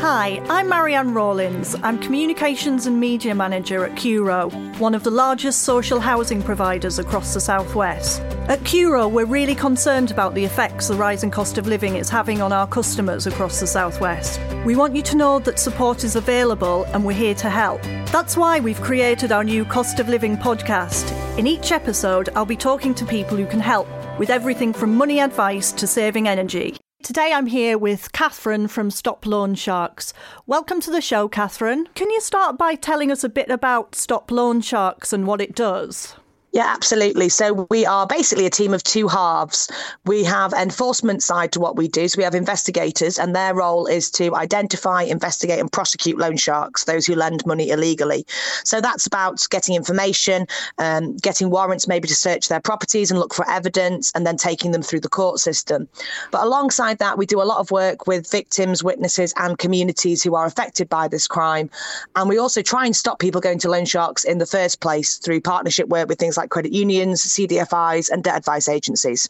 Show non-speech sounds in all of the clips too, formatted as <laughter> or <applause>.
Hi, I'm Marianne Rawlins. I'm Communications and Media Manager at Curo, one of the largest social housing providers across the Southwest. At Curo, we're really concerned about the effects the rising cost of living is having on our customers across the Southwest. We want you to know that support is available and we're here to help. That's why we've created our new Cost of Living podcast. In each episode, I'll be talking to people who can help with everything from money advice to saving energy. Today I'm here with Catherine from Stop Loan Sharks. Welcome to the show, Catherine. Can you start by telling us a bit about Stop Loan Sharks and what it does? Yeah, absolutely. So we are basically a team of two halves. We have enforcement side to what we do. So we have investigators, and their role is to identify, investigate, and prosecute loan sharks, those who lend money illegally. So that's about getting information, um, getting warrants maybe to search their properties and look for evidence, and then taking them through the court system. But alongside that, we do a lot of work with victims, witnesses, and communities who are affected by this crime. And we also try and stop people going to loan sharks in the first place through partnership work with things like credit unions, CDFIs, and debt advice agencies.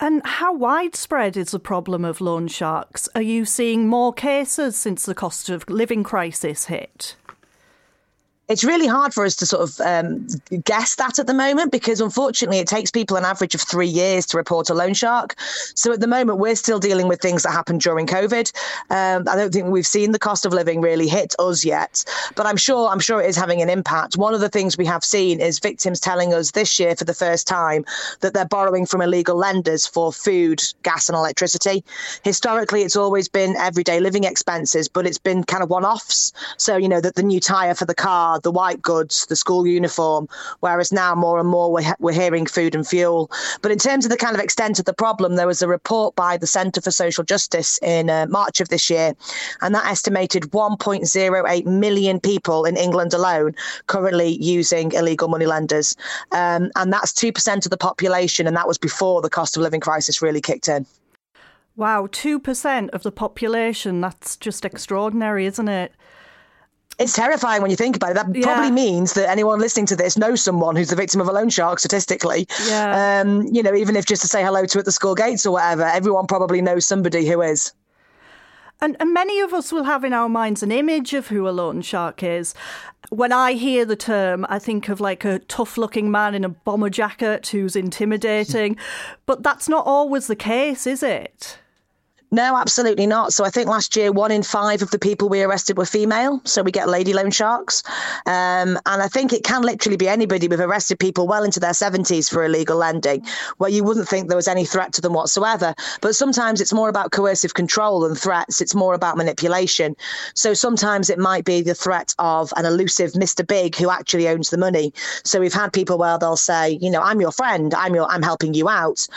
And how widespread is the problem of loan sharks? Are you seeing more cases since the cost of living crisis hit? It's really hard for us to sort of um, guess that at the moment because unfortunately it takes people an average of three years to report a loan shark. So at the moment we're still dealing with things that happened during COVID. Um, I don't think we've seen the cost of living really hit us yet, but I'm sure I'm sure it is having an impact. One of the things we have seen is victims telling us this year for the first time that they're borrowing from illegal lenders for food, gas, and electricity. Historically, it's always been everyday living expenses, but it's been kind of one-offs. So you know that the new tire for the car the white goods, the school uniform, whereas now more and more we're, we're hearing food and fuel. But in terms of the kind of extent of the problem, there was a report by the Centre for Social Justice in uh, March of this year, and that estimated 1.08 million people in England alone currently using illegal money lenders. Um, and that's 2% of the population, and that was before the cost of living crisis really kicked in. Wow, 2% of the population. That's just extraordinary, isn't it? It's terrifying when you think about it. That yeah. probably means that anyone listening to this knows someone who's the victim of a loan shark statistically. Yeah. Um, you know, even if just to say hello to at the school gates or whatever, everyone probably knows somebody who is. And, and many of us will have in our minds an image of who a loan shark is. When I hear the term, I think of like a tough looking man in a bomber jacket who's intimidating. <laughs> but that's not always the case, is it? No, absolutely not. So I think last year, one in five of the people we arrested were female. So we get lady loan sharks. Um, and I think it can literally be anybody. We've arrested people well into their 70s for illegal lending, where you wouldn't think there was any threat to them whatsoever. But sometimes it's more about coercive control than threats. It's more about manipulation. So sometimes it might be the threat of an elusive Mr. Big who actually owns the money. So we've had people where they'll say, you know, I'm your friend, I'm your, I'm helping you out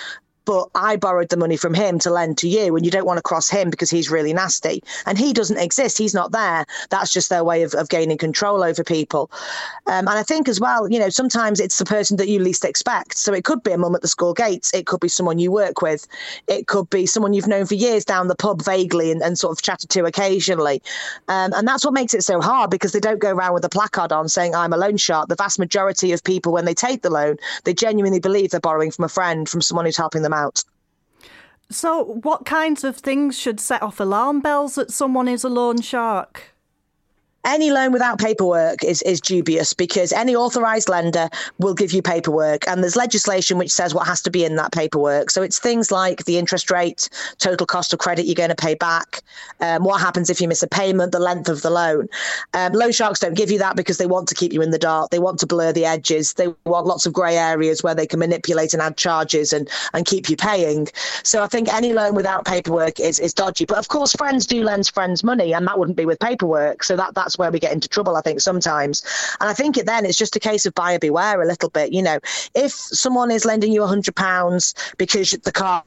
but I borrowed the money from him to lend to you, and you don't want to cross him because he's really nasty. And he doesn't exist, he's not there. That's just their way of, of gaining control over people. Um, and I think as well, you know, sometimes it's the person that you least expect. So it could be a mum at the school gates, it could be someone you work with, it could be someone you've known for years down the pub vaguely and, and sort of chatted to occasionally. Um, and that's what makes it so hard because they don't go around with a placard on saying, I'm a loan shark. The vast majority of people, when they take the loan, they genuinely believe they're borrowing from a friend, from someone who's helping them them out. So, what kinds of things should set off alarm bells that someone is a loan shark? Any loan without paperwork is, is dubious because any authorized lender will give you paperwork and there's legislation which says what has to be in that paperwork. So it's things like the interest rate total cost of credit you're going to pay back um, what happens if you miss a payment the length of the loan. Um, loan sharks don't give you that because they want to keep you in the dark. They want to blur the edges. They want lots of grey areas where they can manipulate and add charges and, and keep you paying. So i think any loan without paperwork is, is dodgy. But of course friends do lend friends money and that wouldn't be with paperwork. So that that's that's where we get into trouble, I think, sometimes. And I think it then it's just a case of buyer beware a little bit. You know, if someone is lending you a £100 because the car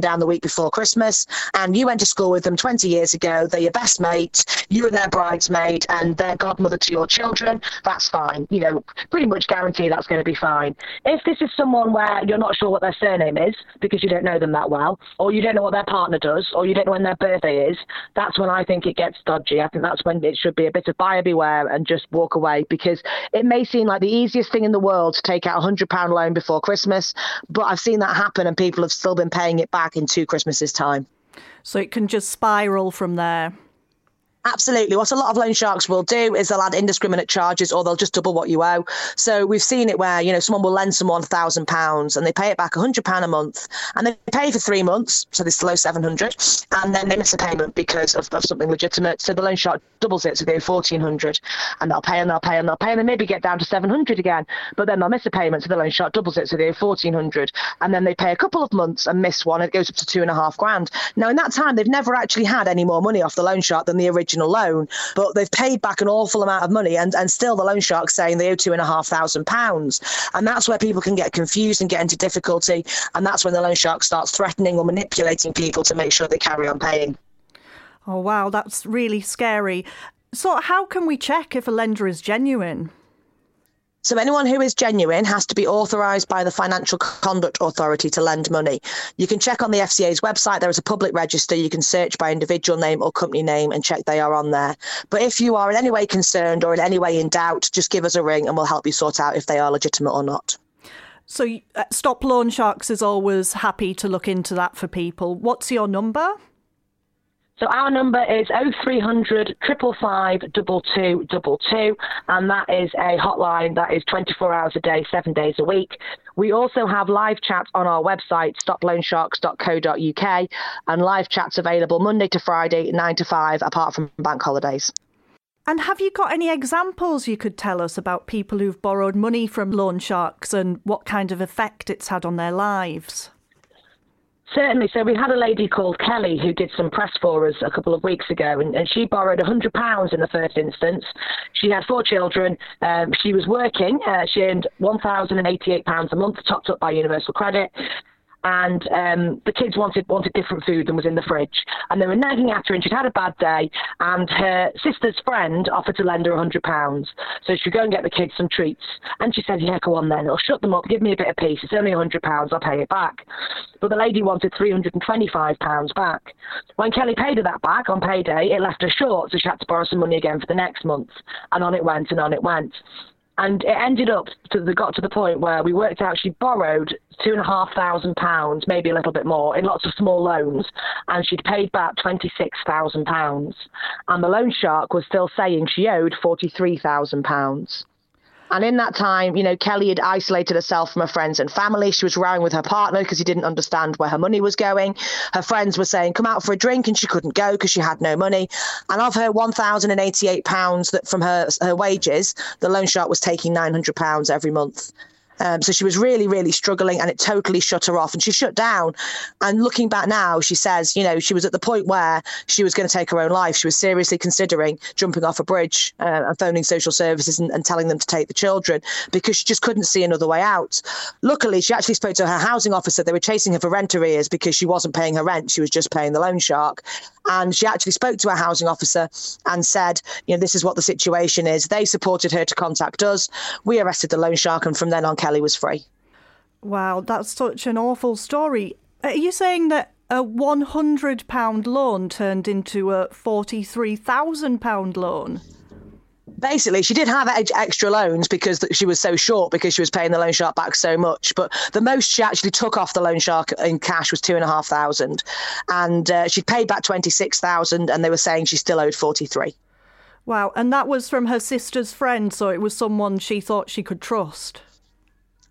down the week before Christmas, and you went to school with them 20 years ago. They're your best mate, you are their bridesmaid, and they're godmother to your children. That's fine. You know, pretty much guarantee that's going to be fine. If this is someone where you're not sure what their surname is because you don't know them that well, or you don't know what their partner does, or you don't know when their birthday is, that's when I think it gets dodgy. I think that's when it should be a bit of buyer beware and just walk away because it may seem like the easiest thing in the world to take out a £100 loan before Christmas, but I've seen that happen and people have still been paying it back back in two Christmases' time. So it can just spiral from there. Absolutely. What a lot of loan sharks will do is they'll add indiscriminate charges or they'll just double what you owe. So we've seen it where, you know, someone will lend someone thousand pounds and they pay it back hundred pound a month and they pay for three months, so they owe seven hundred, and then they miss a payment because of, of something legitimate. So the loan shark doubles it, so they owe fourteen hundred and they'll pay and they'll pay and they'll pay and they maybe get down to seven hundred again. But then they'll miss a payment, so the loan shark doubles it, so they owe fourteen hundred, and then they pay a couple of months and miss one, and it goes up to two and a half grand. Now in that time they've never actually had any more money off the loan shark than the original loan but they've paid back an awful amount of money, and, and still the loan shark's saying they owe two and a half thousand pounds. And that's where people can get confused and get into difficulty. And that's when the loan shark starts threatening or manipulating people to make sure they carry on paying. Oh, wow, that's really scary. So, how can we check if a lender is genuine? So anyone who is genuine has to be authorised by the Financial Conduct Authority to lend money. You can check on the FCA's website. There is a public register. You can search by individual name or company name and check they are on there. But if you are in any way concerned or in any way in doubt, just give us a ring and we'll help you sort out if they are legitimate or not. So uh, Stop Loan Sharks is always happy to look into that for people. What's your number? So our number is 0300 555 and that is a hotline that is 24 hours a day, seven days a week. We also have live chat on our website, stoploansharks.co.uk, and live chats available Monday to Friday, 9 to 5, apart from bank holidays. And have you got any examples you could tell us about people who've borrowed money from loan sharks and what kind of effect it's had on their lives? Certainly. So we had a lady called Kelly who did some press for us a couple of weeks ago, and, and she borrowed £100 in the first instance. She had four children. Um, she was working. Uh, she earned £1,088 a month, topped up by Universal Credit and um, the kids wanted wanted different food than was in the fridge. And they were nagging at her, and she'd had a bad day. And her sister's friend offered to lend her a hundred pounds, so she'd go and get the kids some treats. And she said, "Yeah, go on then. I'll shut them up. Give me a bit of peace. It's only a hundred pounds. I'll pay it back." But the lady wanted three hundred and twenty-five pounds back. When Kelly paid her that back on payday, it left her short, so she had to borrow some money again for the next month. And on it went, and on it went and it ended up the got to the point where we worked out she borrowed two and a half thousand pounds, maybe a little bit more, in lots of small loans, and she'd paid back twenty six thousand pounds, and the loan shark was still saying she owed forty three thousand pounds. And in that time, you know, Kelly had isolated herself from her friends and family. She was rowing with her partner because he didn't understand where her money was going. Her friends were saying, come out for a drink, and she couldn't go because she had no money. And of her £1,088 that from her, her wages, the loan shark was taking £900 every month. Um, so she was really, really struggling and it totally shut her off and she shut down. And looking back now, she says, you know, she was at the point where she was going to take her own life. She was seriously considering jumping off a bridge uh, and phoning social services and, and telling them to take the children because she just couldn't see another way out. Luckily, she actually spoke to her housing officer. They were chasing her for rent arrears because she wasn't paying her rent. She was just paying the loan shark. And she actually spoke to her housing officer and said, you know, this is what the situation is. They supported her to contact us. We arrested the loan shark. And from then on, Kelly was free. Wow, that's such an awful story. Are you saying that a £100 loan turned into a £43,000 loan? Basically she did have extra loans because she was so short because she was paying the loan shark back so much but the most she actually took off the loan shark in cash was two and a half thousand and uh, she'd paid back 26,000 and they were saying she still owed 43 wow and that was from her sister's friend so it was someone she thought she could trust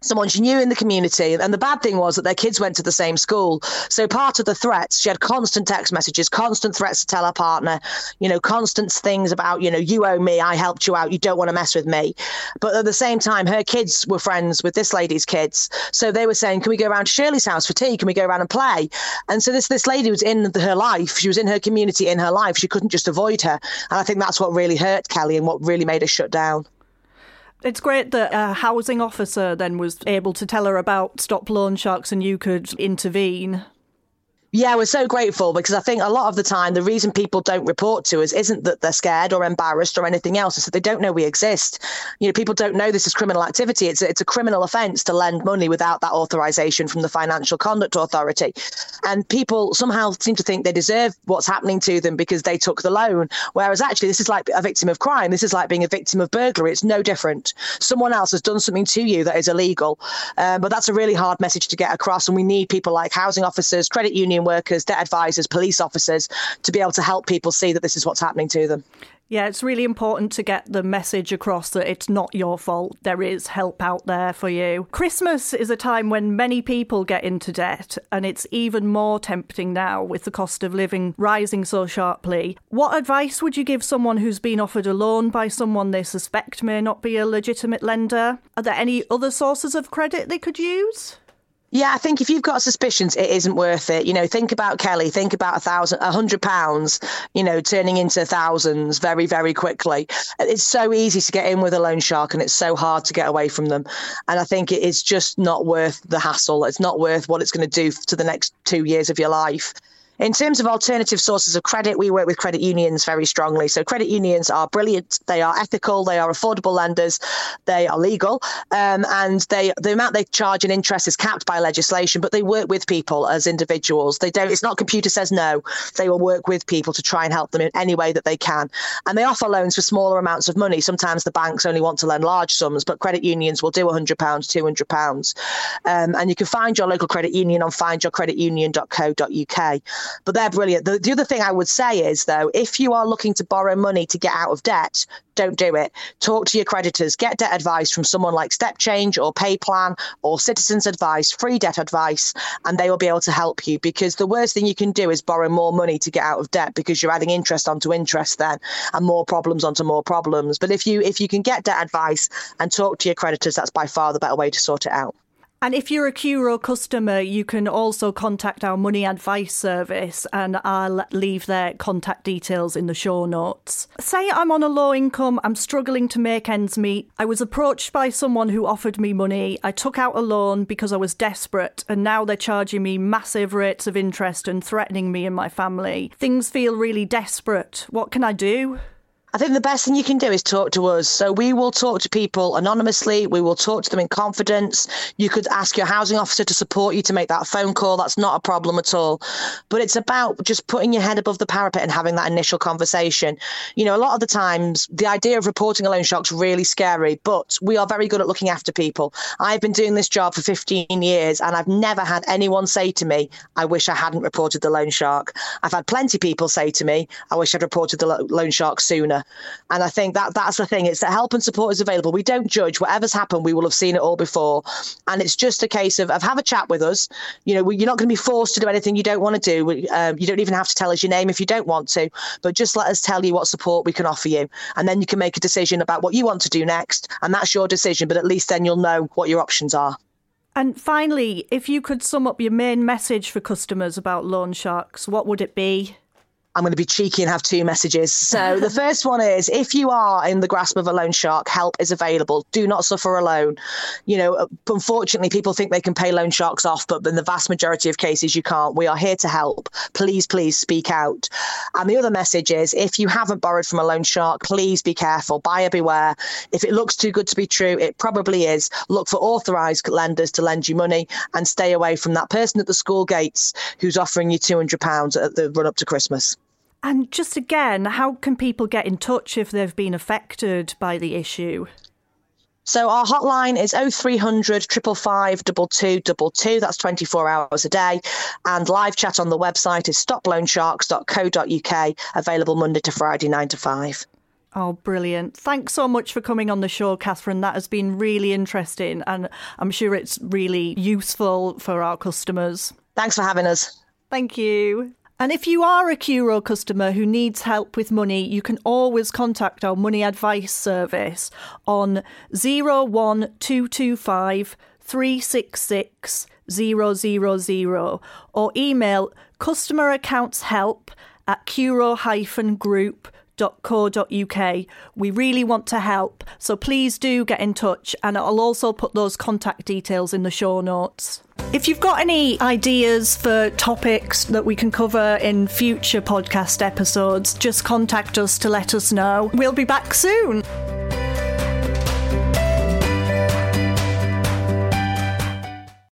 someone she knew in the community. And the bad thing was that their kids went to the same school. So part of the threats, she had constant text messages, constant threats to tell her partner, you know, constant things about, you know, you owe me, I helped you out, you don't want to mess with me. But at the same time, her kids were friends with this lady's kids. So they were saying, can we go around to Shirley's house for tea? Can we go around and play? And so this, this lady was in her life. She was in her community, in her life. She couldn't just avoid her. And I think that's what really hurt Kelly and what really made her shut down. It's great that a housing officer then was able to tell her about stop loan sharks and you could intervene. Yeah, we're so grateful because I think a lot of the time the reason people don't report to us isn't that they're scared or embarrassed or anything else. It's that they don't know we exist. You know, people don't know this is criminal activity. It's a, it's a criminal offence to lend money without that authorisation from the Financial Conduct Authority, and people somehow seem to think they deserve what's happening to them because they took the loan. Whereas actually, this is like a victim of crime. This is like being a victim of burglary. It's no different. Someone else has done something to you that is illegal, um, but that's a really hard message to get across, and we need people like housing officers, credit union union workers, debt advisors, police officers to be able to help people see that this is what's happening to them. Yeah, it's really important to get the message across that it's not your fault. There is help out there for you. Christmas is a time when many people get into debt, and it's even more tempting now with the cost of living rising so sharply. What advice would you give someone who's been offered a loan by someone they suspect may not be a legitimate lender? Are there any other sources of credit they could use? Yeah, I think if you've got suspicions, it isn't worth it. You know, think about Kelly. Think about a thousand, a hundred pounds. You know, turning into thousands very, very quickly. It's so easy to get in with a loan shark, and it's so hard to get away from them. And I think it is just not worth the hassle. It's not worth what it's going to do to the next two years of your life. In terms of alternative sources of credit, we work with credit unions very strongly. So credit unions are brilliant. They are ethical. They are affordable lenders. They are legal, um, and they the amount they charge in interest is capped by legislation. But they work with people as individuals. They don't. It's not computer says no. They will work with people to try and help them in any way that they can. And they offer loans for smaller amounts of money. Sometimes the banks only want to lend large sums, but credit unions will do £100, £200. Um, and you can find your local credit union on findyourcreditunion.co.uk. But they're brilliant. The, the other thing I would say is, though, if you are looking to borrow money to get out of debt, don't do it. Talk to your creditors. Get debt advice from someone like Step Change or PayPlan or Citizens Advice, free debt advice, and they will be able to help you. Because the worst thing you can do is borrow more money to get out of debt because you're adding interest onto interest then, and more problems onto more problems. But if you if you can get debt advice and talk to your creditors, that's by far the better way to sort it out. And if you're a Curo customer, you can also contact our money advice service, and I'll leave their contact details in the show notes. Say I'm on a low income, I'm struggling to make ends meet. I was approached by someone who offered me money. I took out a loan because I was desperate, and now they're charging me massive rates of interest and threatening me and my family. Things feel really desperate. What can I do? I think the best thing you can do is talk to us. So we will talk to people anonymously. We will talk to them in confidence. You could ask your housing officer to support you to make that phone call. That's not a problem at all. But it's about just putting your head above the parapet and having that initial conversation. You know, a lot of the times the idea of reporting a loan shock's really scary, but we are very good at looking after people. I've been doing this job for 15 years and I've never had anyone say to me, I wish I hadn't reported the loan shark. I've had plenty of people say to me, I wish I'd reported the loan shark sooner. And I think that that's the thing. It's that help and support is available. We don't judge. Whatever's happened, we will have seen it all before. And it's just a case of, of have a chat with us. You know, you're not going to be forced to do anything you don't want to do. Um, you don't even have to tell us your name if you don't want to, but just let us tell you what support we can offer you. And then you can make a decision about what you want to do next. And that's your decision. But at least then you'll know what your options are. And finally, if you could sum up your main message for customers about loan sharks, what would it be? I'm going to be cheeky and have two messages. So the <laughs> first one is if you are in the grasp of a loan shark, help is available. Do not suffer alone. You know, unfortunately, people think they can pay loan sharks off, but in the vast majority of cases, you can't. We are here to help. Please, please speak out. And the other message is if you haven't borrowed from a loan shark, please be careful. Buyer beware. If it looks too good to be true, it probably is. Look for authorized lenders to lend you money and stay away from that person at the school gates who's offering you £200 at the run up to Christmas. And just again, how can people get in touch if they've been affected by the issue? So our hotline is 0300 555 2222. That's 24 hours a day. And live chat on the website is stoploansharks.co.uk, available Monday to Friday, 9 to 5. Oh, brilliant. Thanks so much for coming on the show, Catherine. That has been really interesting and I'm sure it's really useful for our customers. Thanks for having us. Thank you. And if you are a Curo customer who needs help with money, you can always contact our money advice service on 01225 366 000 or email customer accounts help at curo-group.com www.ecom.co.uk. We really want to help, so please do get in touch, and I'll also put those contact details in the show notes. If you've got any ideas for topics that we can cover in future podcast episodes, just contact us to let us know. We'll be back soon.